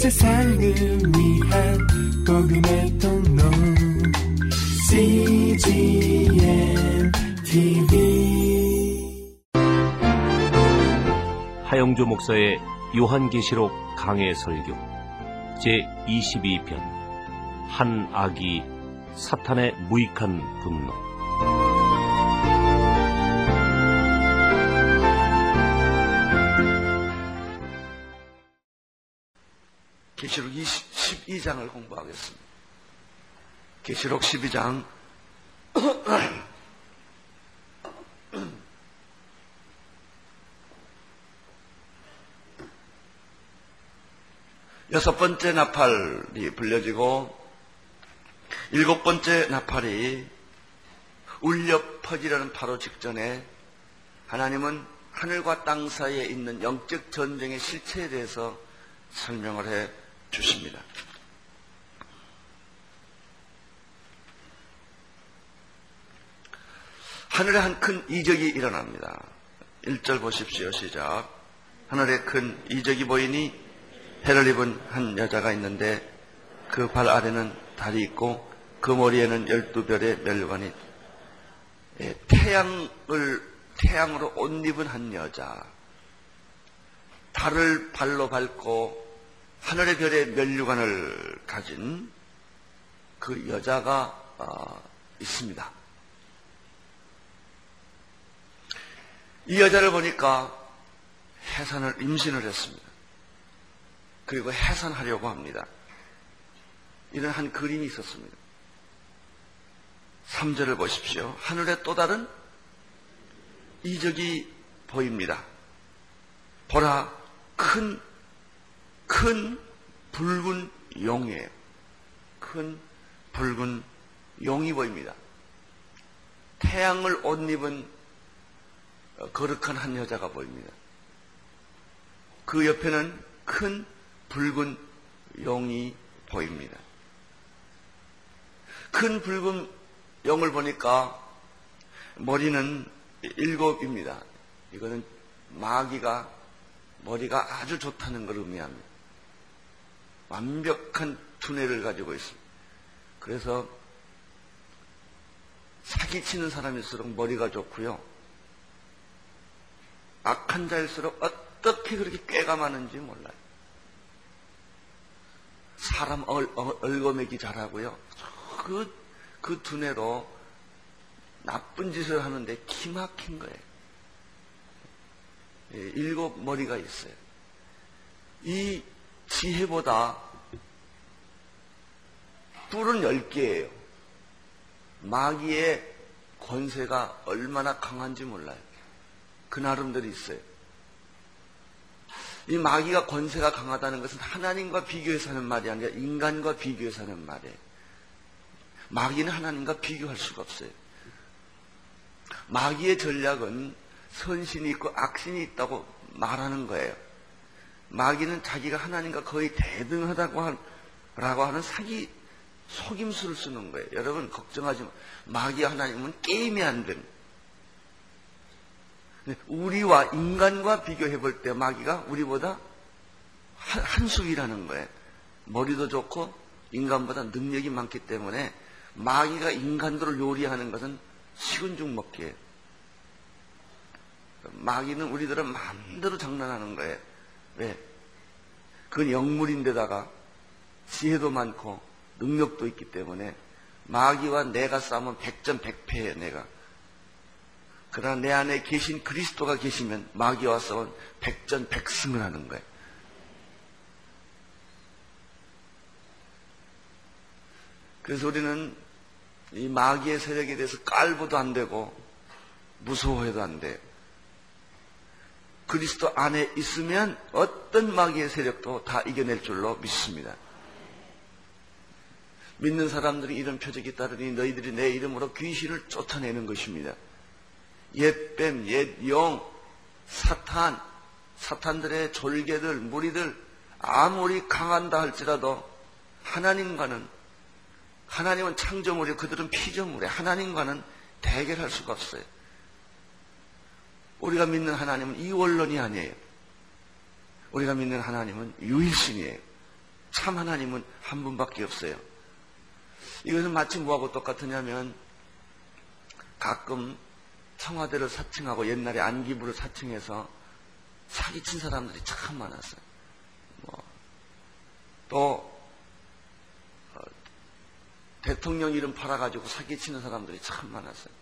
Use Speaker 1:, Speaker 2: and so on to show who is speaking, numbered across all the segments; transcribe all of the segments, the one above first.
Speaker 1: 세상을 위한 복음의 통로. CGM TV
Speaker 2: 하영조 목사의 요한계시록 강해 설교. 제 22편. 한 아기 사탄의 무익한 분노
Speaker 3: 계시록 12장을 공부하겠습니다. 계시록 12장 여섯 번째 나팔이 불려지고 일곱 번째 나팔이 울려 퍼지려는 바로 직전에 하나님은 하늘과 땅 사이에 있는 영적 전쟁의 실체에 대해서 설명을 해 주십니다. 하늘에 한 큰 이적이 일어납니다. 1절 보십시오. 시작. 하늘에 큰 이적이 보이니 해를 입은 한 여자가 있는데 그 발 아래는 달이 있고 그 머리에는 열두 별의 멸관이 예, 태양을 태양으로 옷 입은 한 여자 달을 발로 밟고 하늘의 별의 멸류관을 가진 그 여자가 어, 있습니다. 이 여자를 보니까 해산을 임신을 했습니다. 그리고 해산하려고 합니다. 이런 한 그림이 있었습니다. 3절을 보십시오. 하늘에 또 다른 이적이 보입니다. 보라, 큰, 큰 붉은 용이에요. 큰 붉은 용이 보입니다. 태양을 옷 입은 거룩한 한 여자가 보입니다. 그 옆에는 큰 붉은 용이 보입니다. 큰 붉은 용을 보니까 머리는 일곱입니다. 이거는 마귀가 머리가 아주 좋다는 걸 의미합니다. 완벽한 두뇌를 가지고 있습니다. 그래서 사기치는 사람일수록 머리가 좋고요. 악한 자일수록 어떻게 그렇게 꾀가 많은지 몰라요. 사람 얼, 얼 거매기 잘하고요. 그, 그 두뇌로 나쁜 짓을 하는데 기막힌 거예요. 예, 일곱 머리가 있어요. 이 지혜보다 뿔은 열 개예요. 마귀의 권세가 얼마나 강한지 몰라요. 그 나름대로 있어요. 이 마귀가 권세가 강하다는 것은 하나님과 비교해서 하는 말이 아니라 인간과 비교해서 하는 말이에요. 마귀는 하나님과 비교할 수가 없어요. 마귀의 전략은 선신이 있고 악신이 있다고 말하는 거예요. 마귀는 자기가 하나님과 거의 대등하다고 한, 라고 하는 사기, 속임수를 쓰는 거예요. 여러분, 걱정하지 마. 마귀와 하나님은 게임이 안 됩니다. 우리와 인간과 비교해 볼 때 마귀가 우리보다 한 수위라는 거예요. 머리도 좋고 인간보다 능력이 많기 때문에 마귀가 인간들을 요리하는 것은 식은 죽 먹기예요. 마귀는 우리들은 마음대로 장난하는 거예요. 왜? 그건 영물인데다가 지혜도 많고 능력도 있기 때문에 마귀와 내가 싸우면 백전백패예요, 내가. 그러나 내 안에 계신 그리스도가 계시면 마귀와 싸운 백전백승을 하는 거예요. 그래서 우리는 이 마귀의 세력에 대해서 깔보도 안 되고 무서워해도 안 돼요. 그리스도 안에 있으면 어떤 마귀의 세력도 다 이겨낼 줄로 믿습니다. 믿는 사람들이 이런 표적이 따르니 너희들이 내 이름으로 귀신을 쫓아내는 것입니다. 옛뱀, 옛용, 사탄, 사탄들의 졸개들, 무리들 아무리 강한다 할지라도 하나님과는 하나님은 창조물이 그들은 피조물에 하나님과는 대결할 수가 없어요. 우리가 믿는 하나님은 이원론이 아니에요. 우리가 믿는 하나님은 유일신이에요. 참 하나님은 한 분밖에 없어요. 이것은 마치 뭐하고 똑같으냐면 가끔 청와대를 사칭하고 옛날에 안기부를 사칭해서 사기친 사람들이 참 많았어요. 뭐, 또 어, 대통령 이름 팔아가지고 사기치는 사람들이 참 많았어요.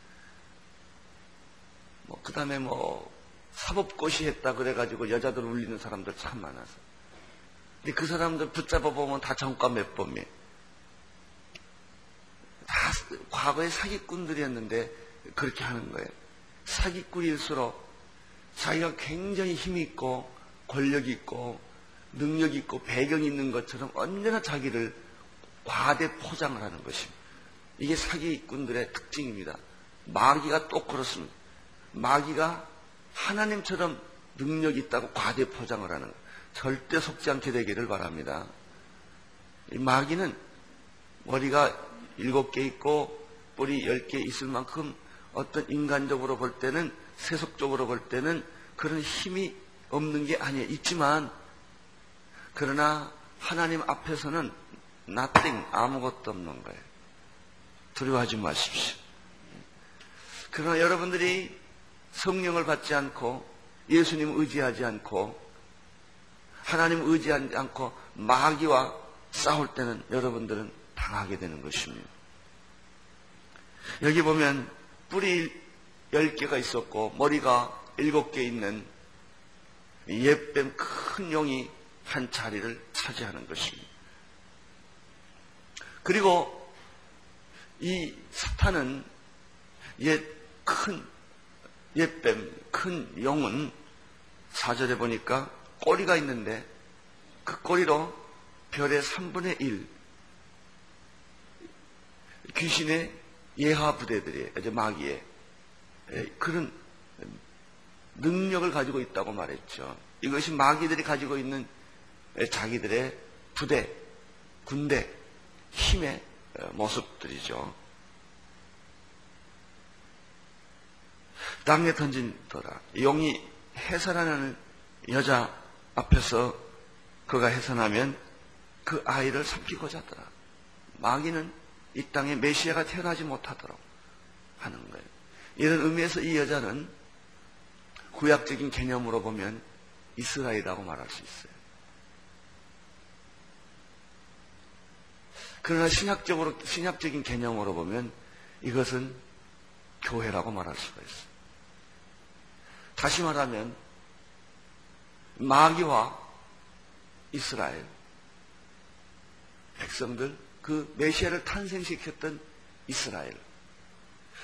Speaker 3: 뭐 그다음에 뭐 사법고시 했다 그래가지고 여자들 울리는 사람들 참 많았어요. 근데 그 사람들 붙잡아 보면 다 정가 몇 범이에요. 다 과거의 사기꾼들이었는데 그렇게 하는 거예요. 사기꾼일수록 자기가 굉장히 힘이 있고 권력이 있고 능력이 있고 배경이 있는 것처럼 언제나 자기를 과대 포장을 하는 것입니다. 이게 사기꾼들의 특징입니다. 마귀가 또 그렇습니다. 마귀가 하나님처럼 능력이 있다고 과대 포장을 하는 절대 속지 않게 되기를 바랍니다. 이 마귀는 머리가 일곱 개 있고 뿔이 열개 있을 만큼 어떤 인간적으로 볼 때는 세속적으로 볼 때는 그런 힘이 없는 게 아니에요. 있지만 그러나 하나님 앞에서는 nothing 아무것도 없는 거예요. 두려워하지 마십시오. 그러나 여러분들이 성령을 받지 않고 예수님 의지하지 않고 하나님 의지하지 않고 마귀와 싸울 때는 여러분들은 당하게 되는 것입니다. 여기 보면 뿔이 10개가 있었고 머리가 7개 있는 옛뱀 큰 용이 한 자리를 차지하는 것입니다. 그리고 이 사탄은 옛큰 옛뱀, 큰 용은 사절에 보니까 꼬리가 있는데 그 꼬리로 별의 3분의 1 귀신의 예하 부대들이 이제 마귀의 그런 능력을 가지고 있다고 말했죠. 이것이 마귀들이 가지고 있는 자기들의 부대, 군대, 힘의 모습들이죠. 땅에 던진 더라. 용이 해산하는 여자 앞에서 그가 해산하면 그 아이를 삼키고자 하더라. 마귀는 이 땅에 메시아가 태어나지 못하도록 하는 거예요. 이런 의미에서 이 여자는 구약적인 개념으로 보면 이스라엘이라고 말할 수 있어요. 그러나 신학적으로, 신학적인 개념으로 보면 이것은 교회라고 말할 수가 있어요. 다시 말하면 마귀와 이스라엘 백성들 그 메시아를 탄생시켰던 이스라엘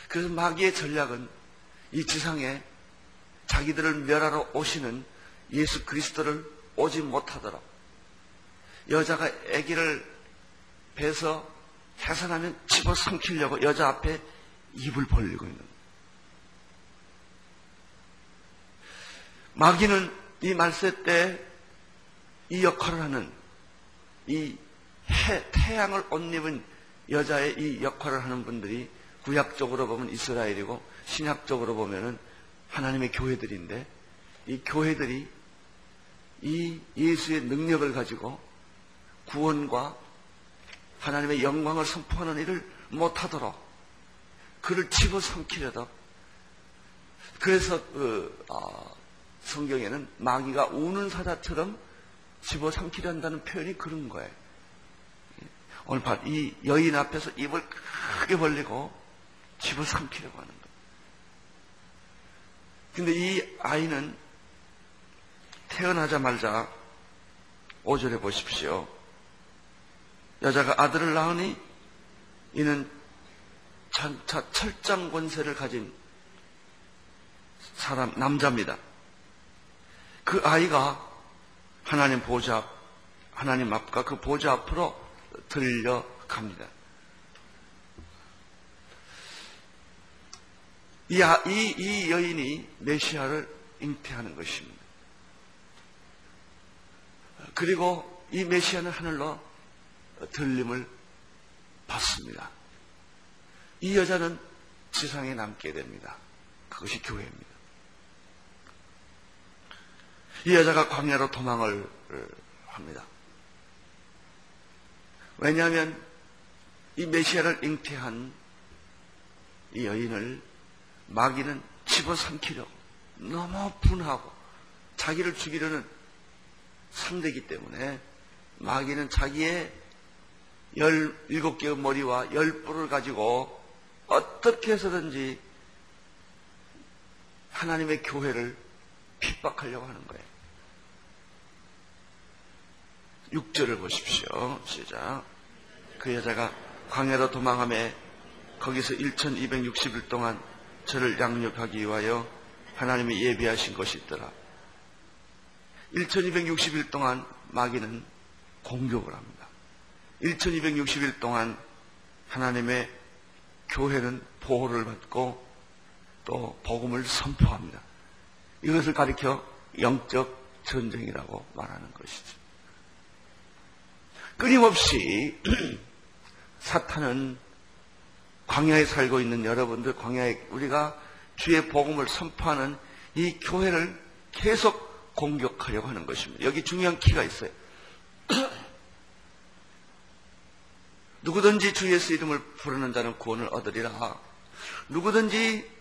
Speaker 3: 그래서 마귀의 전략은 이 지상에 자기들을 멸하러 오시는 예수 그리스도를 오지 못하도록 여자가 아기를 배서 해산하면 집어삼키려고 여자 앞에 입을 벌리고 있는 거예요. 마귀는 이 말세 때 이 역할을 하는 이 해, 태양을 옷 입은 여자의 이 역할을 하는 분들이 구약적으로 보면 이스라엘이고 신약적으로 보면은 하나님의 교회들인데 이 교회들이 이 예수의 능력을 가지고 구원과 하나님의 영광을 선포하는 일을 못하도록 그를 집어삼키려다 그래서 그, 어, 성경에는 마귀가 우는 사자처럼 집어삼키려 한다는 표현이 그런 거예요. 오늘 이 여인 앞에서 입을 크게 벌리고 집어삼키려고 하는 거예요. 근데 이 아이는 태어나자마자 5절에 보십시오. 여자가 아들을 낳으니 이는 장차 철장 권세를 가진 사람, 남자입니다. 그 아이가 하나님 보좌, 하나님 앞과 그 보좌 앞으로 들려갑니다. 이, 이, 이 여인이 메시아를 잉태하는 것입니다. 그리고 이 메시아는 하늘로 들림을 받습니다. 이 여자는 지상에 남게 됩니다. 그것이 교회입니다. 이 여자가 광야로 도망을 합니다. 왜냐하면 이 메시아를 잉태한 이 여인을 마귀는 집어삼키려고 너무 분하고 자기를 죽이려는 상대이기 때문에 마귀는 자기의 열일곱 개의 머리와 열 뿔을 가지고 어떻게 해서든지 하나님의 교회를 핍박하려고 하는 거예요. 6절을 보십시오. 시작. 그 여자가 광야로 도망함에 거기서 1260일 동안 저를 양육하기 위하여 하나님이 예비하신 것이 있더라. 1260일 동안 마귀는 공격을 합니다. 1260일 동안 하나님의 교회는 보호를 받고 또 복음을 선포합니다. 이것을 가리켜 영적 전쟁이라고 말하는 것이죠. 끊임없이 사탄은 광야에 살고 있는 여러분들, 광야에 우리가 주의 복음을 선포하는 이 교회를 계속 공격하려고 하는 것입니다. 여기 중요한 키가 있어요. 누구든지 주 예수 이름을 부르는 자는 구원을 얻으리라. 누구든지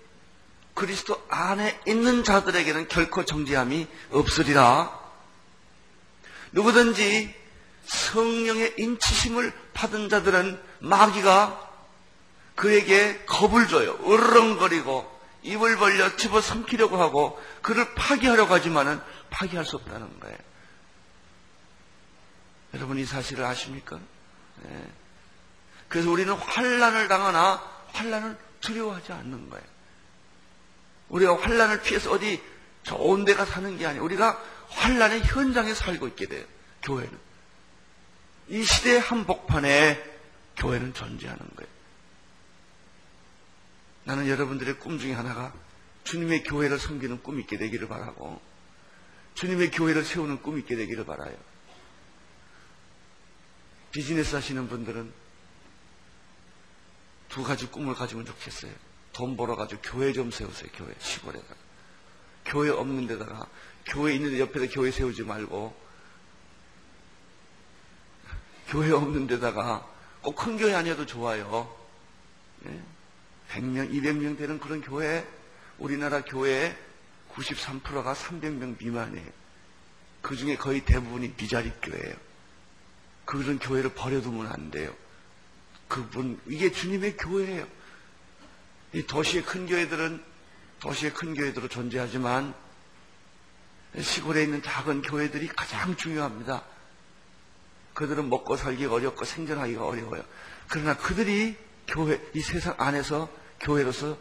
Speaker 3: 그리스도 안에 있는 자들에게는 결코 정죄함이 없으리라. 누구든지 성령의 인치심을 받은 자들은 마귀가 그에게 겁을 줘요. 으르렁거리고 입을 벌려 집어 삼키려고 하고 그를 파괴하려고 하지만은 파괴할 수 없다는 거예요. 여러분 이 사실을 아십니까? 네. 그래서 우리는 환란을 당하나 환란을 두려워하지 않는 거예요. 우리가 환란을 피해서 어디 좋은 데가 사는 게 아니에요. 우리가 환란의 현장에 살고 있게 돼요. 교회는. 이 시대의 한복판에 교회는 존재하는 거예요. 나는 여러분들의 꿈 중에 하나가 주님의 교회를 섬기는 꿈이 있게 되기를 바라고 주님의 교회를 세우는 꿈이 있게 되기를 바라요. 비즈니스 하시는 분들은 두 가지 꿈을 가지면 좋겠어요. 돈 벌어가지고 교회 좀 세우세요. 교회 시골에다가 교회 없는 데다가 교회 있는 데 옆에다 교회 세우지 말고 교회 없는 데다가 꼭 큰 교회 아니어도 좋아요. 예? 100명, 200명 되는 그런 교회, 우리나라 교회 93%가 300명 미만이에요. 그 중에 거의 대부분이 비자립 교회예요. 그런 교회를 버려두면 안 돼요. 그분, 이게 주님의 교회예요. 이 도시의 큰 교회들은 도시의 큰 교회들로 존재하지만 시골에 있는 작은 교회들이 가장 중요합니다. 그들은 먹고 살기가 어렵고 생존하기가 어려워요. 그러나 그들이 교회, 이 세상 안에서 교회로서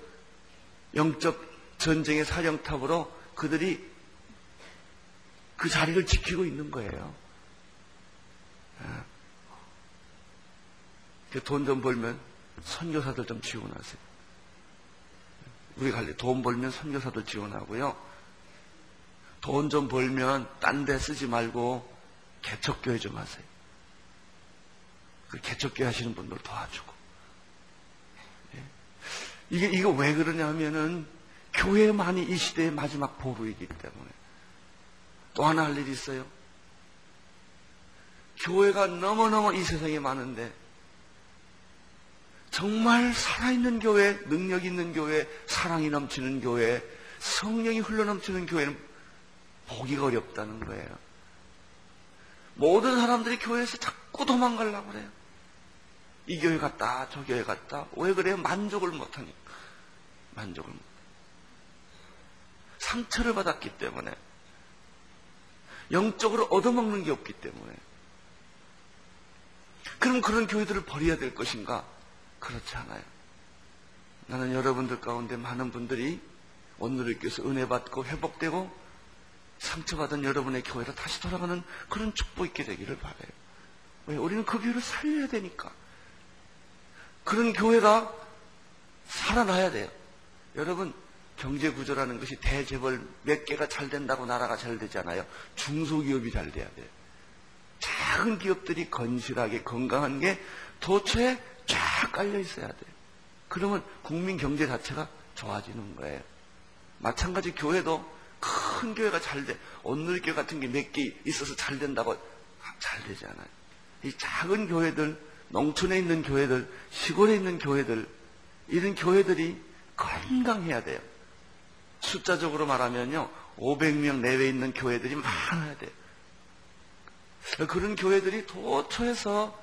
Speaker 3: 영적 전쟁의 사령탑으로 그들이 그 자리를 지키고 있는 거예요. 돈 좀 벌면 선교사들 좀 지원하세요. 우리 갈래 돈 벌면 선교사들 지원하고요. 돈 좀 벌면 딴 데 쓰지 말고 개척교회 좀 하세요. 그 개척교회 하시는 분들 도와주고. 예? 이게, 이거 왜 그러냐 하면은 교회만이 이 시대의 마지막 보루이기 때문에. 또 하나 할 일이 있어요. 교회가 너무너무 이 세상에 많은데 정말 살아있는 교회, 능력 있는 교회, 사랑이 넘치는 교회, 성령이 흘러넘치는 교회는 보기가 어렵다는 거예요. 모든 사람들이 교회에서 자꾸 도망가려고 그래요. 이 교회 갔다, 저 교회 갔다. 왜 그래요? 만족을 못하니까. 만족을 못. 상처를 받았기 때문에. 영적으로 얻어먹는 게 없기 때문에. 그럼 그런 교회들을 버려야 될 것인가? 그렇지 않아요. 나는 여러분들 가운데 많은 분들이 오늘을 교서 은혜 받고 회복되고 상처받은 여러분의 교회로 다시 돌아가는 그런 축복 있게 되기를 바래요. 왜? 우리는 그 교회를 살려야 되니까. 그런 교회가 살아나야 돼요. 여러분, 경제 구조라는 것이 대재벌 몇 개가 잘 된다고 나라가 잘 되잖아요. 중소기업이 잘 돼야 돼요. 작은 기업들이 건실하게 건강한 게 도처에 쫙 깔려 있어야 돼요. 그러면 국민 경제 자체가 좋아지는 거예요. 마찬가지 교회도 큰 교회가 잘 돼. 온누리교회 같은 게 몇 개 있어서 잘 된다고 잘 되지 않아요. 이 작은 교회들, 농촌에 있는 교회들, 시골에 있는 교회들, 이런 교회들이 건강해야 돼요. 숫자적으로 말하면요, 500명 내외에 있는 교회들이 많아야 돼요. 그런 교회들이 도처에서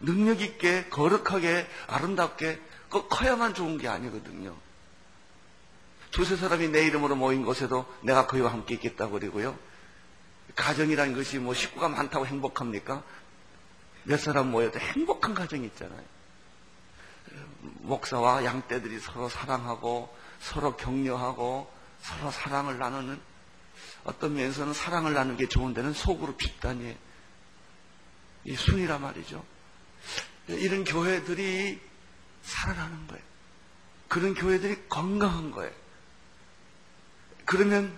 Speaker 3: 능력 있게, 거룩하게, 아름답게 꼭 커야만 좋은 게 아니거든요. 두세 사람이 내 이름으로 모인 곳에도 내가 그와 함께 있겠다고 그러고요. 가정이라는 것이 뭐 식구가 많다고 행복합니까? 몇 사람 모여도 행복한 가정이 있잖아요. 목사와 양떼들이 서로 사랑하고 서로 격려하고 서로 사랑을 나누는 어떤 면에서는 사랑을 나누는 게 좋은 데는 속으로 핍단이에요. 이 순이라 말이죠. 이런 교회들이 살아나는 거예요. 그런 교회들이 건강한 거예요. 그러면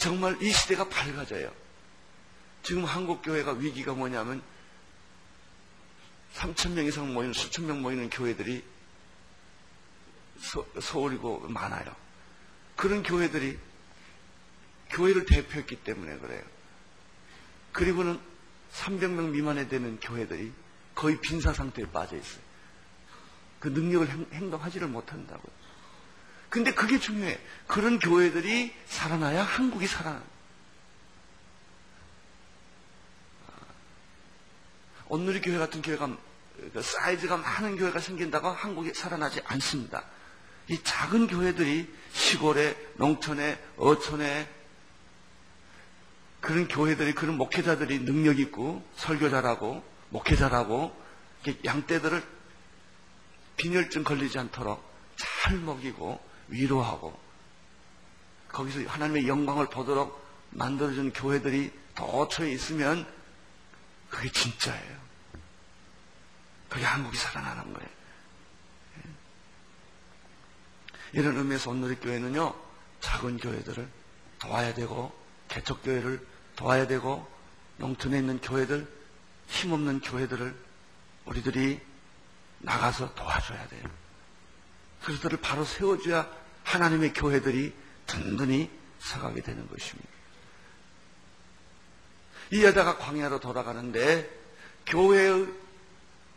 Speaker 3: 정말 이 시대가 밝아져요. 지금 한국 교회가 위기가 뭐냐면 3천 명 이상 모이는 수천 명 모이는 교회들이 서, 서울이고 많아요. 그런 교회들이 교회를 대표했기 때문에 그래요. 그리고는 300명 미만에 되는 교회들이 거의 빈사 상태에 빠져 있어요. 그 능력을 행 동하지를 못한다고요. 근데 그게 중요해. 그런 교회들이 살아나야 한국이 살아나. 온누리 교회 같은 교회가 그 사이즈가 많은 교회가 생긴다고 한국이 살아나지 않습니다. 이 작은 교회들이 시골에, 농촌에, 어촌에 그런 교회들이 그런 목회자들이 능력 있고 설교자라고 목회자라고 양떼들을 빈혈증 걸리지 않도록 잘 먹이고 위로하고 거기서 하나님의 영광을 보도록 만들어준 교회들이 도처에 있으면 그게 진짜예요. 그게 한국이 살아나는 거예요. 이런 의미에서 오늘의 교회는요, 작은 교회들을 도와야 되고, 개척교회를 도와야 되고, 농촌에 있는 교회들, 힘없는 교회들을 우리들이 나가서 도와줘야 돼요. 그들을 바로 세워줘야 하나님의 교회들이 든든히 서가게 되는 것입니다. 이 여자가 광야로 돌아가는데 교회의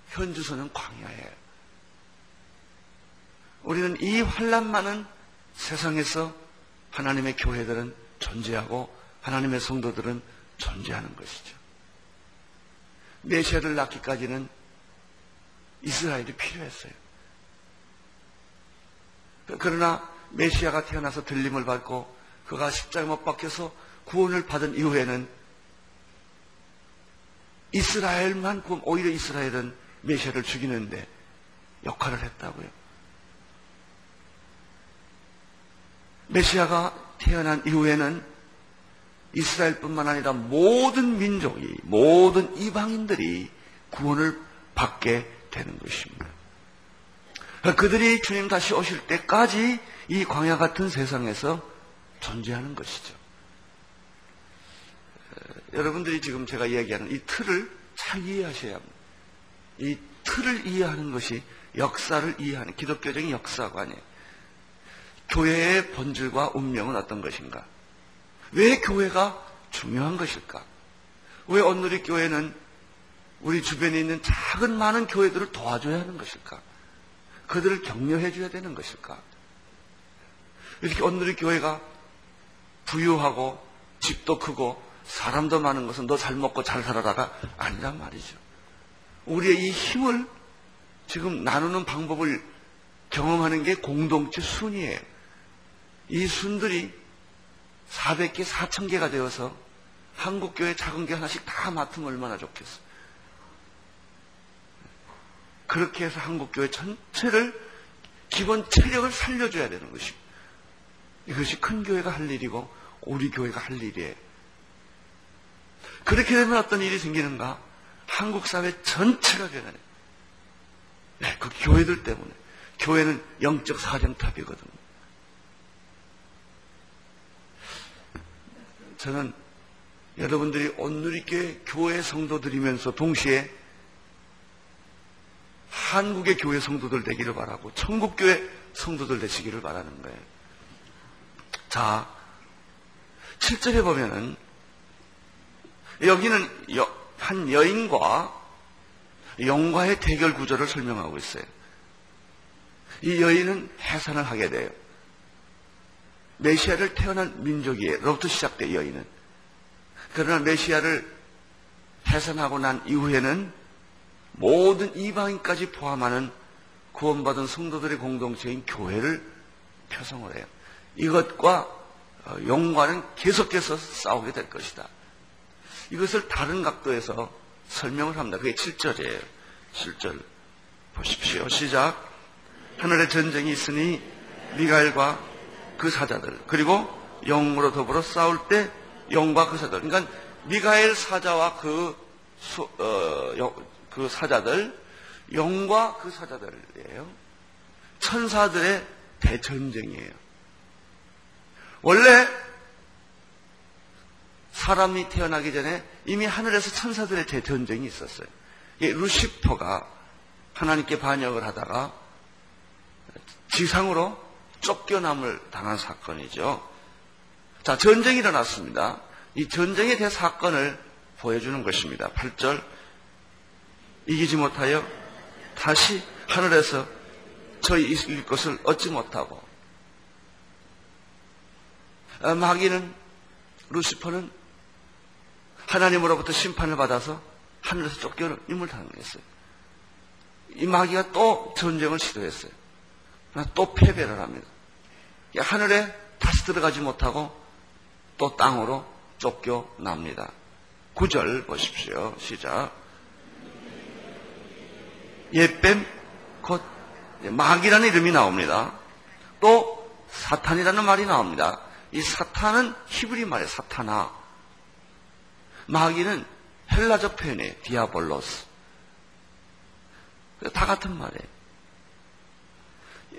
Speaker 3: 현주소는 광야예요. 우리는 이 환란 많은 세상에서 하나님의 교회들은 존재하고 하나님의 성도들은 존재하는 것이죠. 메시아를 낳기까지는 이스라엘이 필요했어요. 그러나 메시아가 태어나서 들림을 받고 그가 십자가 못 박혀서 구원을 받은 이후에는 이스라엘만 구원, 오히려 이스라엘은 메시아를 죽이는데 역할을 했다고요. 메시아가 태어난 이후에는 이스라엘뿐만 아니라 모든 민족이, 모든 이방인들이 구원을 받게 되는 것입니다. 그들이 주님 다시 오실 때까지 이 광야 같은 세상에서 존재하는 것이죠. 여러분들이 지금 제가 이야기하는 이 틀을 잘 이해하셔야 합니다. 이 틀을 이해하는 것이 역사를 이해하는 기독교적인 역사관이에요. 교회의 본질과 운명은 어떤 것인가? 왜 교회가 중요한 것일까? 왜 오늘의 교회는 우리 주변에 있는 작은 많은 교회들을 도와줘야 하는 것일까? 그들을 격려해 줘야 되는 것일까? 이렇게 오늘의 교회가 부유하고 집도 크고 사람도 많은 것은 너 잘 먹고 잘 살아라가 아니란 말이죠. 우리의 이 힘을 지금 나누는 방법을 경험하는 게 공동체 순이에요. 이 순들이 400개, 4,000개가 되어서 한국교회 작은 게 하나씩 다 맡으면 얼마나 좋겠어. 그렇게 해서 한국교회 전체를 기본 체력을 살려줘야 되는 것입니다. 이것이 큰 교회가 할 일이고 우리 교회가 할 일이에요. 그렇게 되면 어떤 일이 생기는가? 한국 사회 전체가 변해요. 네, 그 교회들 때문에. 교회는 영적 사정탑이거든요. 저는 여러분들이 온누리교회 교회 성도들이면서 동시에 한국의 교회 성도들 되기를 바라고 천국교회 성도들 되시기를 바라는 거예요. 자, 7절에 보면은 여기는 여- 한 여인과 영과의 대결 구조를 설명하고 있어요. 이 여인은 해산을 하게 돼요. 메시아를 태어난 민족이에요.로부터 시작돼 여인은. 그러나 메시아를 해산하고 난 이후에는 모든 이방인까지 포함하는 구원받은 성도들의 공동체인 교회를 표성을 해요. 이것과 어, 영과는 계속해서 싸우게 될 것이다. 이것을 다른 각도에서 설명을 합니다. 그게 7절이에요. 7절 보십시오. 시작. 하늘의 전쟁이 있으니 미가엘과 그 사자들 그리고 영으로 더불어 싸울 때 영과 그 사자들 그러니까 미가엘 사자와 그, 수- 어, 영- 그 사자들 영과 그 사자들이에요. 천사들의 대전쟁이에요. 원래 사람이 태어나기 전에 이미 하늘에서 천사들의 대전쟁이 있었어요. 이 루시퍼가 하나님께 반역을 하다가 지상으로 쫓겨남을 당한 사건이죠. 자, 전쟁이 일어났습니다. 이 전쟁에 대한 사건을 보여주는 것입니다. 8절. 이기지 못하여 다시 하늘에서 저희 있을 것을 얻지 못하고 아, 마귀는 루시퍼는 하나님으로부터 심판을 받아서 하늘에서 쫓겨임을 당했어요. 이 마귀가 또 전쟁을 시도했어요. 또 패배를 합니다. 하늘에 다시 들어가지 못하고 또 땅으로 쫓겨납니다. 9절 보십시오. 시작. 예뱀 곧 마귀라는 이름이 나옵니다. 또 사탄이라는 말이 나옵니다. 이 사탄은 히브리 말의 사타나. 마귀는 헬라적 표현이에요. 디아볼로스. 다 같은 말이에요.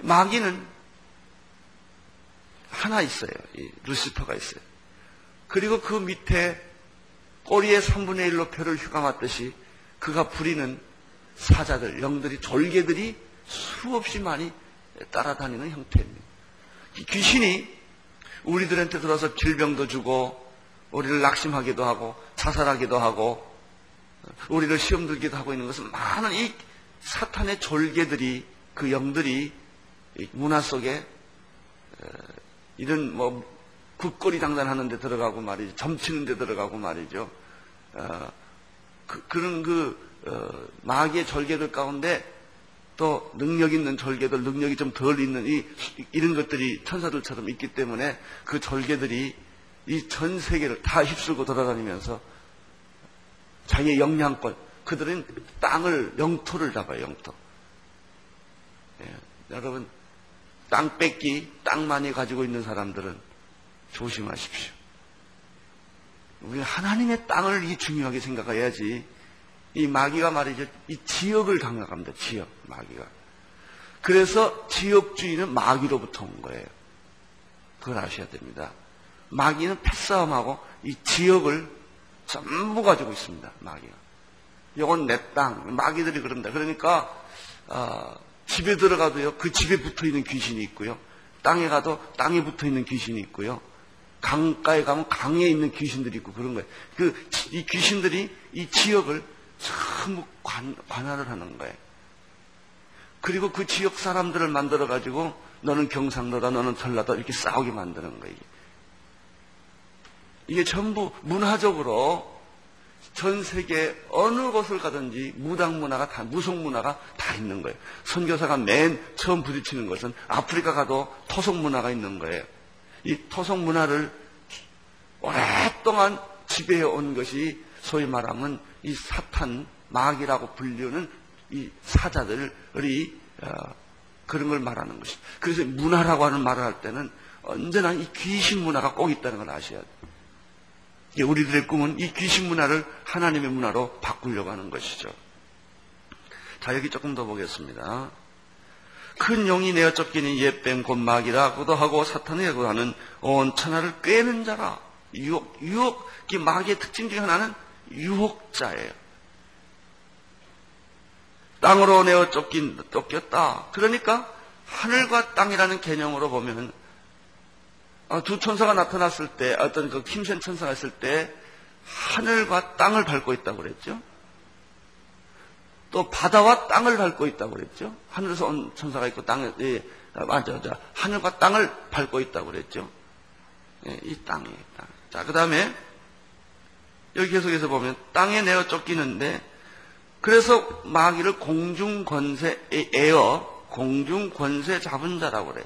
Speaker 3: 마귀는 하나 있어요. 이 루시퍼가 있어요. 그리고 그 밑에 꼬리에 3분의 1로 표를 휘감았듯이 그가 부리는 사자들, 영들이, 졸개들이 수없이 많이 따라다니는 형태입니다. 이 귀신이 우리들한테 들어서 질병도 주고, 우리를 낙심하기도 하고, 자살하기도 하고, 우리를 시험 들기도 하고 있는 것은 많은 이 사탄의 졸개들이, 그 영들이 이 문화 속에 어, 이런 뭐 국거리 장단하는 데 들어가고 말이죠. 점치는 데 들어가고 말이죠. 어, 그, 런 그, 어, 마귀의 절개들 가운데 또 능력 있는 절개들, 능력이 좀 덜 있는 이, 이런 것들이 천사들처럼 있기 때문에 그 절개들이 이 전 세계를 다 휩쓸고 돌아다니면서 자기의 영향권, 그들은 땅을, 영토를 잡아요, 영토. 예, 여러분, 땅 뺏기, 땅 많이 가지고 있는 사람들은 조심하십시오. 우리 하나님의 땅을 이 중요하게 생각해야지. 이 마귀가 말이죠. 이 지역을 강력합니다. 지역, 마귀가. 그래서 지역주의는 마귀로부터 온 거예요. 그걸 아셔야 됩니다. 마귀는 패싸움하고 이 지역을 전부 가지고 있습니다. 마귀가. 이건 내 땅. 마귀들이 그런다. 그러니까 어, 집에 들어가도요. 그 집에 붙어 있는 귀신이 있고요. 땅에 가도 땅에 붙어 있는 귀신이 있고요. 강가에 가면 강에 있는 귀신들이 있고 그런 거예요. 그 이 귀신들이 이 지역을 전부 관, 관할을 하는 거예요. 그리고 그 지역 사람들을 만들어 가지고 너는 경상도다, 너는 전라도 이렇게 싸우게 만드는 거예요. 이게 전부 문화적으로 전 세계 어느 곳을 가든지 무당 문화가 다, 무속 문화가 다 있는 거예요. 선교사가 맨 처음 부딪히는 것은 아프리카 가도 토속 문화가 있는 거예요. 이 토속 문화를 오랫동안 지배해 온 것이 소위 말하면 이 사탄, 마귀라고 불리는 이 사자들이 어, 그런 걸 말하는 것입니다. 그래서 문화라고 하는 말을 할 때는 언제나 이 귀신 문화가 꼭 있다는 걸 아셔야 돼요. 이제 우리들의 꿈은 이 귀신 문화를 하나님의 문화로 바꾸려고 하는 것이죠. 자, 여기 조금 더 보겠습니다. 큰 용이 내어 쫓기는 옛뱀 곧마귀라고도 하고 사탄이라고 하는 온 천하를 꿰는 자라. 유혹, 유혹, 이 마귀의 특징 중에 하나는 유혹자예요. 땅으로 내어 쫓긴, 쫓겼다. 그러니까 하늘과 땅이라는 개념으로 보면 아, 두 천사가 나타났을 때, 어떤 그 힘센 천사가 있을 때, 하늘과 땅을 밟고 있다고 그랬죠. 또 바다와 땅을 밟고 있다고 그랬죠. 하늘에서 온 천사가 있고 땅에 예, 맞아, 맞아. 하늘과 땅을 밟고 있다고 그랬죠. 예, 이 땅이에요. 땅. 자, 그 다음에 여기 계속해서 보면 땅에 내어 쫓기는데 그래서 마귀를 공중 권세에 에어 공중 권세 잡은 자라고 그래.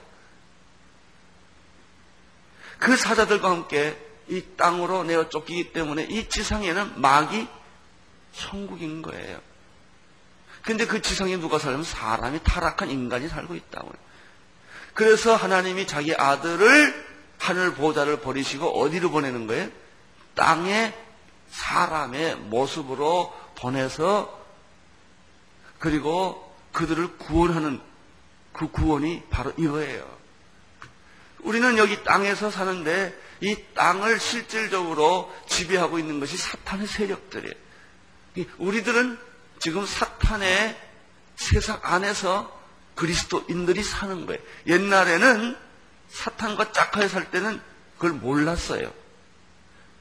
Speaker 3: 그 사자들과 함께 이 땅으로 내어 쫓기기 때문에 이 지상에는 마귀 천국인 거예요. 근데 그 지상에 누가 살면 사람이 타락한 인간이 살고 있다고요. 그래서 하나님이 자기 아들을 하늘 보좌를 버리시고 어디로 보내는 거예요? 땅에 사람의 모습으로 보내서 그리고 그들을 구원하는 그 구원이 바로 이거예요. 우리는 여기 땅에서 사는데 이 땅을 실질적으로 지배하고 있는 것이 사탄의 세력들이에요. 우리들은 지금 사탄의 세상 안에서 그리스도인들이 사는 거예요. 옛날에는 사탄과 짝하여 살 때는 그걸 몰랐어요.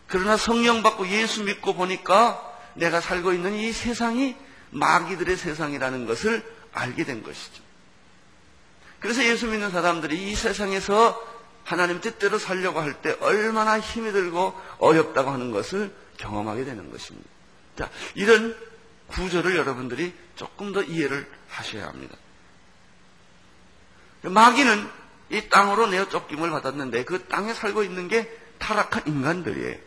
Speaker 3: 그러나 성령 받고 예수 믿고 보니까 내가 살고 있는 이 세상이 마귀들의 세상이라는 것을 알게 된 것이죠. 그래서 예수 믿는 사람들이 이 세상에서 하나님 뜻대로 살려고 할 때 얼마나 힘이 들고 어렵다고 하는 것을 경험하게 되는 것입니다. 자, 이런 구조를 여러분들이 조금 더 이해를 하셔야 합니다. 마귀는 이 땅으로 내어 쫓김을 받았는데 그 땅에 살고 있는 게 타락한 인간들이에요.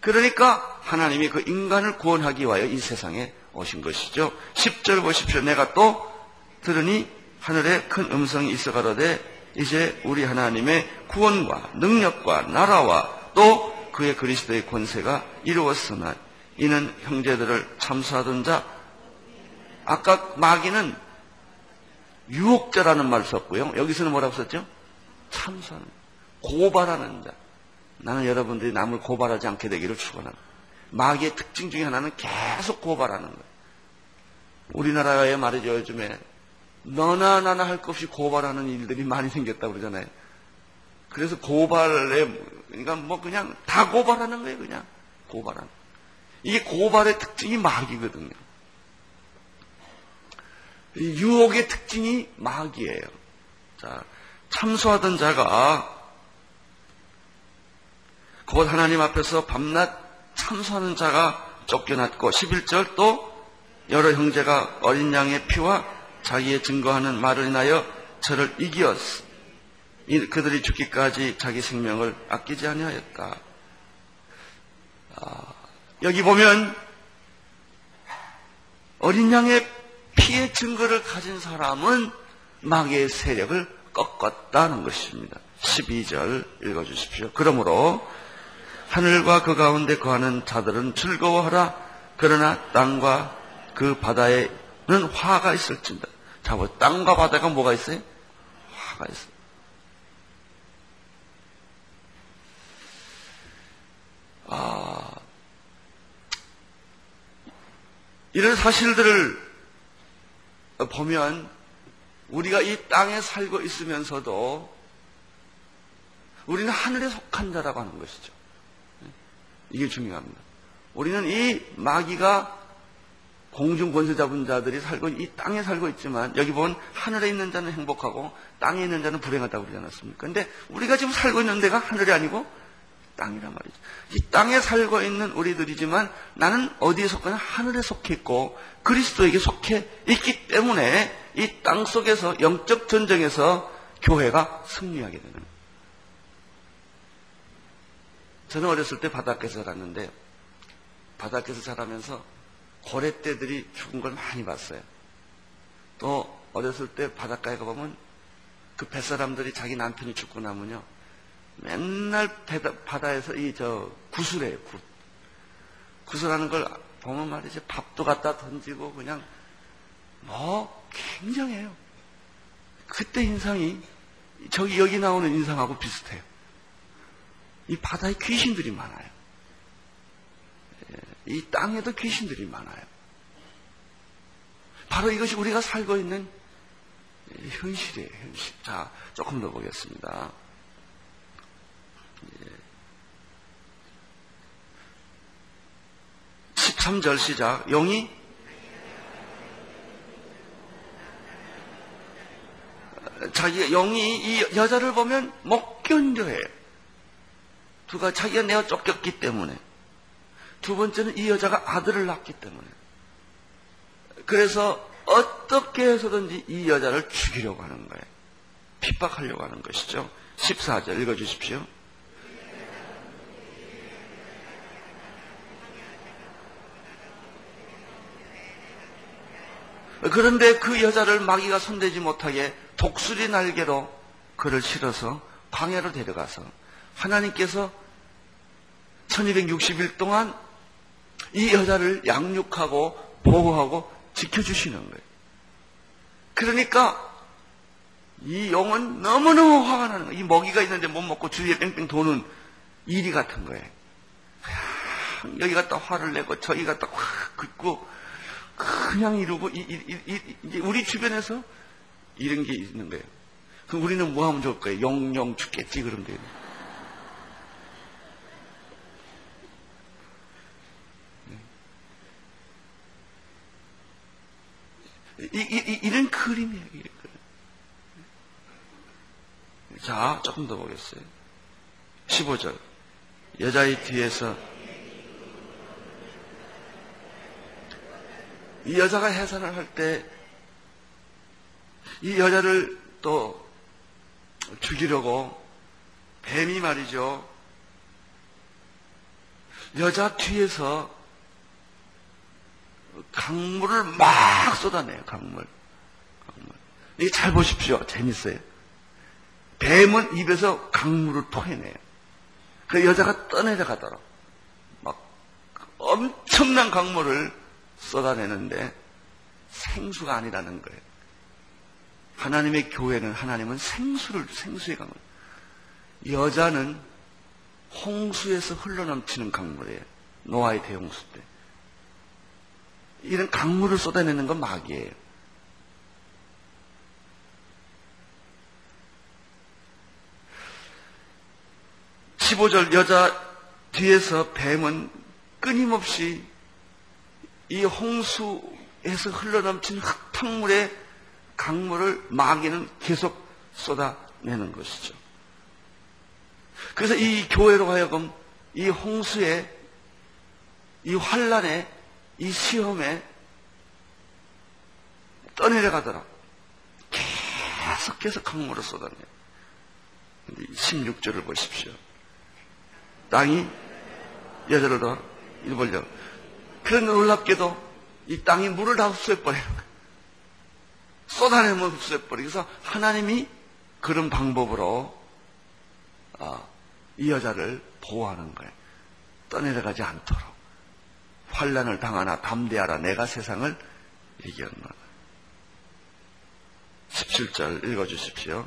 Speaker 3: 그러니까 하나님이 그 인간을 구원하기 위하여 이 세상에 오신 것이죠. 10절 보십시오. 내가 또 들으니 하늘에 큰 음성이 있어 가로되 이제 우리 하나님의 구원과 능력과 나라와 또 그의 그리스도의 권세가 이루었으나 이는 형제들을 참수하던 자 아까 마귀는 유혹자라는 말 썼고요. 여기서는 뭐라고 썼죠? 참수하는 고발하는 자. 나는 여러분들이 남을 고발하지 않게 되기를 축원합니다. 마귀의 특징 중에 하나는 계속 고발하는 거예요. 우리나라에 말이죠 요즘에 너나 나나 할 것 없이 고발하는 일들이 많이 생겼다고 그러잖아요. 그래서 고발에 그러니까 뭐 그냥 다 고발하는 거예요 그냥 고발하는. 이게 고발의 특징이 마귀거든요. 유혹의 특징이 마귀예요. 자, 참소하던 자가 곧 하나님 앞에서 밤낮 참소하는 자가 쫓겨났고 11절 또 여러 형제가 어린 양의 피와 자기의 증거하는 말을 인하여 저를 이기었어. 그들이 죽기까지 자기 생명을 아끼지 아니하였다. 아, 여기 보면 어린 양의 피의 증거를 가진 사람은 마귀의 세력을 꺾었다는 것입니다. 12절 읽어주십시오. 그러므로 하늘과 그 가운데 거하는 자들은 즐거워하라. 그러나 땅과 그 바다에는 화가 있을진다. 자, 뭐 땅과 바다가 뭐가 있어요? 화가 있어요. 아, 이런 사실들을 보면 우리가 이 땅에 살고 있으면서도 우리는 하늘에 속한 자라고 하는 것이죠. 이게 중요합니다. 우리는 이 마귀가 공중 권세 잡은 자들이 살고 이 땅에 살고 있지만 여기 보면 하늘에 있는 자는 행복하고 땅에 있는 자는 불행하다고 그러지 않았습니까? 근데 우리가 지금 살고 있는 데가 하늘이 아니고 땅이란 말이죠. 이 땅에 살고 있는 우리들이지만 나는 어디에 속하냐? 하늘에 속해 있고 그리스도에게 속해 있기 때문에 이 땅 속에서 영적 전쟁에서 교회가 승리하게 되는 거예요. 저는 어렸을 때 바닷가에서 자랐는데 바닷가에서 자라면서 고래떼들이 죽은 걸 많이 봤어요. 또 어렸을 때 바닷가에 가보면 그 뱃사람들이 자기 남편이 죽고 나면요. 맨날 바다 에서 이 저 구슬해요. 구. 구슬하는 걸 보면 말이죠. 밥도 갖다 던지고 그냥 뭐 굉장해요. 그때 인상이 저기 여기 나오는 인상하고 비슷해요. 이 바다에 귀신들이 많아요. 예, 이 땅에도 귀신들이 많아요. 바로 이것이 우리가 살고 있는 현실이에요, 현실. 자, 조금 더 보겠습니다. 1 13절 시작. 용이 자기 영이 이 여자를 보면 못 견뎌해. 두가 자기가 내가 쫓겼기 때문에. 두 번째는 이 여자가 아들을 낳기 때문에. 그래서 어떻게 해서든지 이 여자를 죽이려고 하는 거예요. 핍박하려고 하는 것이죠. 14절 읽어주십시오. 그런데 그 여자를 마귀가 손대지 못하게 독수리 날개로 그를 실어서 광야로 데려가서 하나님께서 1260일 동안 이 여자를 양육하고 보호하고 지켜주시는 거예요. 그러니까 이 용은 너무너무 화가 나는 거예요. 이 먹이가 있는데 못 먹고 주위에 뺑뺑 도는 이리 같은 거예요. 여기 갖다 화를 내고 저기 갖다 확 긋고 그냥 이러고 이, 이, 이, 이, 우리 주변에서 이런 게 있는 거예요. 그럼 우리는 뭐 하면 좋을 거예요? 영영 죽겠지 그럼 돼요. 이, 이, 이, 런 그림이에요. 이런 그림. 자, 조금 더 보겠어요. 15절. 여자의 뒤에서 이 여자가 해산을 할 때 이 여자를 또 죽이려고 뱀이 말이죠. 여자 뒤에서 강물을 막 쏟아내요, 강물. 강물. 이게 잘 보십시오. 재밌어요. 뱀은 입에서 강물을 토해내요. 그 여자가 떠내려 가더라. 막 엄청난 강물을 쏟아내는데 생수가 아니라는 거예요. 하나님의 교회는 하나님은 생수를 생수의 강물. 여자는 홍수에서 흘러넘치는 강물이에요. 노아의 대홍수 때. 이런 강물을 쏟아내는 건 마귀예요. (15절) 여자 뒤에서 뱀은 끊임없이 이 홍수에서 흘러넘친 흙탕물의 강물을 마귀는 계속 쏟아내는 것이죠. 그래서 이 교회로 하여금 이 홍수에, 이 환란에, 이 시험에 떠내려가더라. 계속해서 강물을 쏟아내요. 16절을 보십시오. 땅이 여자를 더 일벌려. 그런 놀랍게도 이 땅이 물을 다 흡수해버려요. 쏟아내면 흡수해버리고 그래서 하나님이 그런 방법으로 아, 이 여자를 보호하는 거예요. 떠내려가지 않도록. 환란을 당하나 담대하라 내가 세상을 이겼노라. 17절 읽어주십시오.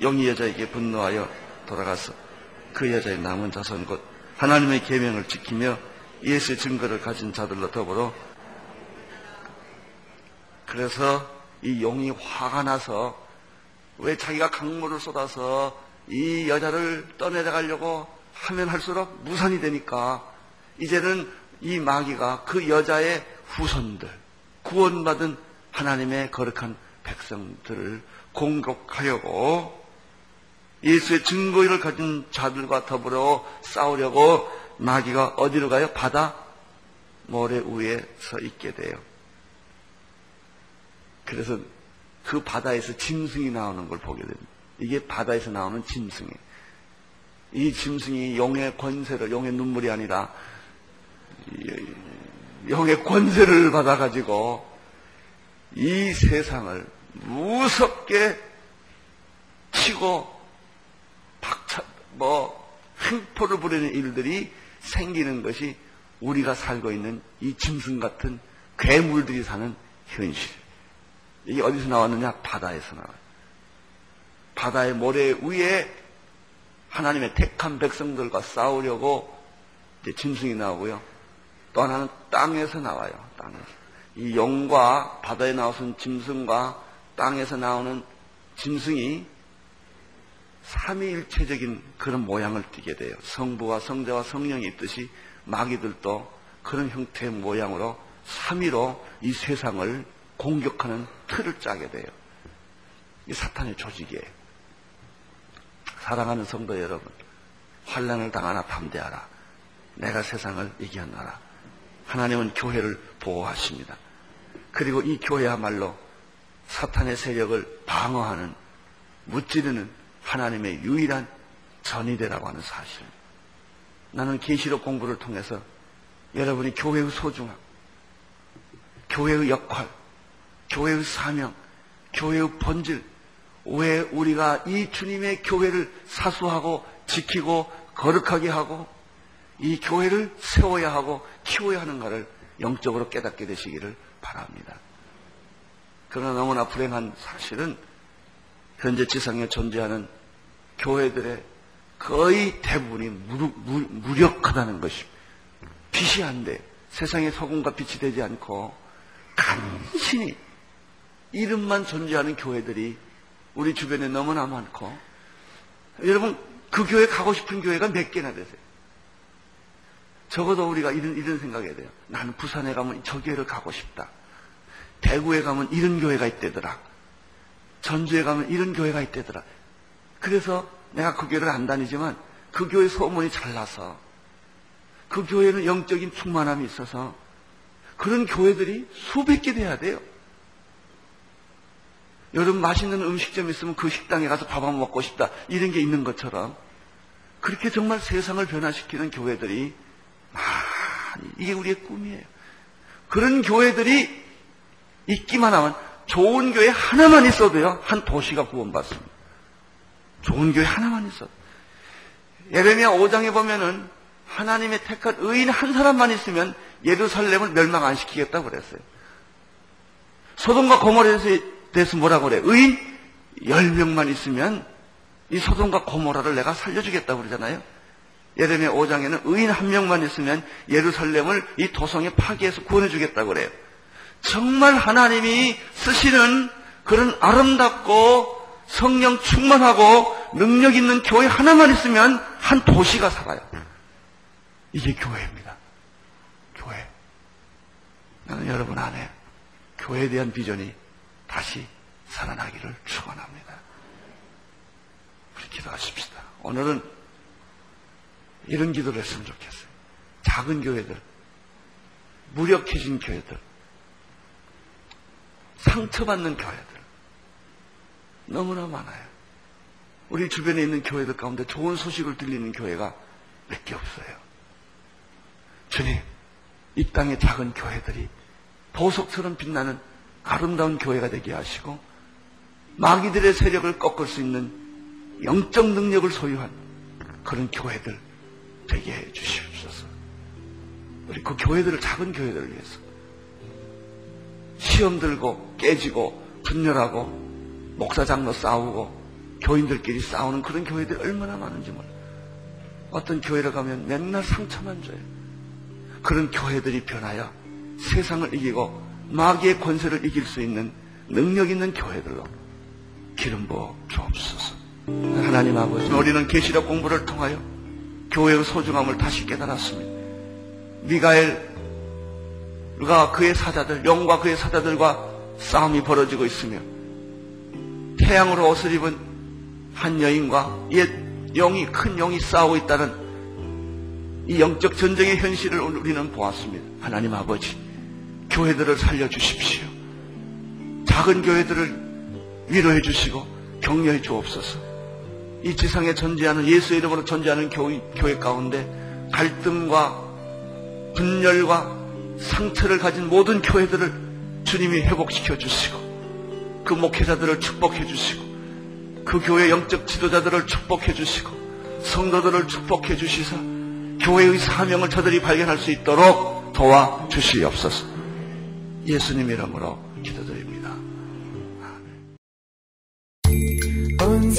Speaker 3: 영이 여자에게 분노하여 돌아가서 그 여자의 남은 자손 곧 하나님의 계명을 지키며 예수의 증거를 가진 자들로 더불어 그래서 이 용이 화가 나서 왜 자기가 강물을 쏟아서 이 여자를 떠내려가려고 하면 할수록 무산이 되니까 이제는 이 마귀가 그 여자의 후손들, 구원받은 하나님의 거룩한 백성들을 공격하려고 예수의 증거를 가진 자들과 더불어 싸우려고 마귀가 어디로 가요? 바다 모래 위에 서 있게 돼요. 그래서 그 바다에서 짐승이 나오는 걸 보게 됩니다. 이게 바다에서 나오는 짐승이에요. 이 짐승이 용의 권세를, 용의 눈물이 아니라 영의 권세를 받아가지고 이 세상을 무섭게 치고 박차, 뭐, 횡포를 부리는 일들이 생기는 것이 우리가 살고 있는 이 짐승 같은 괴물들이 사는 현실. 이게 어디서 나왔느냐? 바다에서 나와요. 바다의 모래 위에 하나님의 택한 백성들과 싸우려고 이제 짐승이 나오고요. 또 하나는 땅에서 나와요. 땅에서. 이 용과 바다에 나오는 짐승과 땅에서 나오는 짐승이 삼위일체적인 그런 모양을 띠게 돼요. 성부와 성자와 성령이 있듯이 마귀들도 그런 형태의 모양으로 3위로 이 세상을 공격하는 틀을 짜게 돼요. 이 사탄의 조직이에요. 사랑하는 성도 여러분, 환란을 당하나 담대하라. 내가 세상을 이겨나라. 하나님은 교회를 보호하십니다. 그리고 이 교회야말로 사탄의 세력을 방어하는 무찌르는 하나님의 유일한 전이되라고 하는 사실. 나는 계시록 공부를 통해서 여러분이 교회의 소중함, 교회의 역할, 교회의 사명, 교회의 본질, 왜 우리가 이 주님의 교회를 사수하고 지키고 거룩하게 하고 이 교회를 세워야 하고 키워야 하는가를 영적으로 깨닫게 되시기를 바랍니다. 그러나 너무나 불행한 사실은 현재 지상에 존재하는 교회들의 거의 대부분이 무력, 무력하다는 것입니다. 빛이 안 돼. 세상에 소금과 빛이 되지 않고 간신히 이름만 존재하는 교회들이 우리 주변에 너무나 많고 여러분 그 교회 가고 싶은 교회가 몇 개나 되세요? 적어도 우리가 이런 이런 생각해야 돼요. 나는 부산에 가면 저 교회를 가고 싶다. 대구에 가면 이런 교회가 있대더라. 전주에 가면 이런 교회가 있대더라. 그래서 내가 그 교회를 안 다니지만 그 교회 소문이 잘 나서 그 교회는 영적인 충만함이 있어서 그런 교회들이 수백 개 돼야 돼요. 여러분 맛있는 음식점 있으면 그 식당에 가서 밥 한번 먹고 싶다 이런 게 있는 것처럼 그렇게 정말 세상을 변화시키는 교회들이 많 이 이게 우리의 꿈이에요. 그런 교회들이 있기만 하면 좋은 교회 하나만 있어도요 한 도시가 구원받습니다. 좋은 교회 하나만 있어도 예레미야 5장에 보면은 하나님의 택한 의인 한 사람만 있으면 예루살렘을 멸망 안 시키겠다고 그랬어요. 소돔과 고모라에 대해서 뭐라고 그래? 의인 10명만 있으면 이 소돔과 고모라를 내가 살려주겠다고 그러잖아요. 예레미야 5장에는 의인 한 명만 있으면 예루살렘을 이 도성에 파괴해서 구원해주겠다고 그래요. 정말 하나님이 쓰시는 그런 아름답고 성령 충만하고 능력 있는 교회 하나만 있으면 한 도시가 살아요. 이게 교회입니다. 교회. 나는 여러분 안에 교회에 대한 비전이 다시 살아나기를 축원합니다. 우리 기도하십시다. 오늘은 이런 기도를 했으면 좋겠어요. 작은 교회들, 무력해진 교회들, 상처받는 교회들 너무나 많아요. 우리 주변에 있는 교회들 가운데 좋은 소식을 들리는 교회가 몇 개 없어요. 주님, 이 땅의 작은 교회들이 보석처럼 빛나는 아름다운 교회가 되게 하시고 마귀들의 세력을 꺾을 수 있는 영적 능력을 소유한 그런 교회들 되게 해 주시옵소서. 우리 그 교회들을 작은 교회들을 위해서 시험 들고 깨지고 분열하고 목사 장로 싸우고 교인들끼리 싸우는 그런 교회들이 얼마나 많은지 몰라. 어떤 교회를 가면 맨날 상처만 줘요. 그런 교회들이 변하여 세상을 이기고 마귀의 권세를 이길 수 있는 능력 있는 교회들로 기름 부어 주옵소서. 하나님 아버지, 우리는 계시록 공부를 통하여 교회의 소중함을 다시 깨달았습니다. 미가엘과 그의 사자들, 영과 그의 사자들과 싸움이 벌어지고 있으며 태양으로 옷을 입은 한 여인과 옛 영이 큰 영이 싸우고 있다는 이 영적 전쟁의 현실을 우리는 보았습니다. 하나님 아버지, 교회들을 살려주십시오. 작은 교회들을 위로해 주시고 격려해 주옵소서. 이 지상에 존재하는 예수 이름으로 존재하는 교회, 교회 가운데 갈등과 분열과 상처를 가진 모든 교회들을 주님이 회복시켜 주시고 그 목회자들을 축복해 주시고 그 교회 영적 지도자들을 축복해 주시고 성도들을 축복해 주시사 교회의 사명을 저들이 발견할 수 있도록 도와 주시옵소서. 예수님 이름으로 기도드립니다.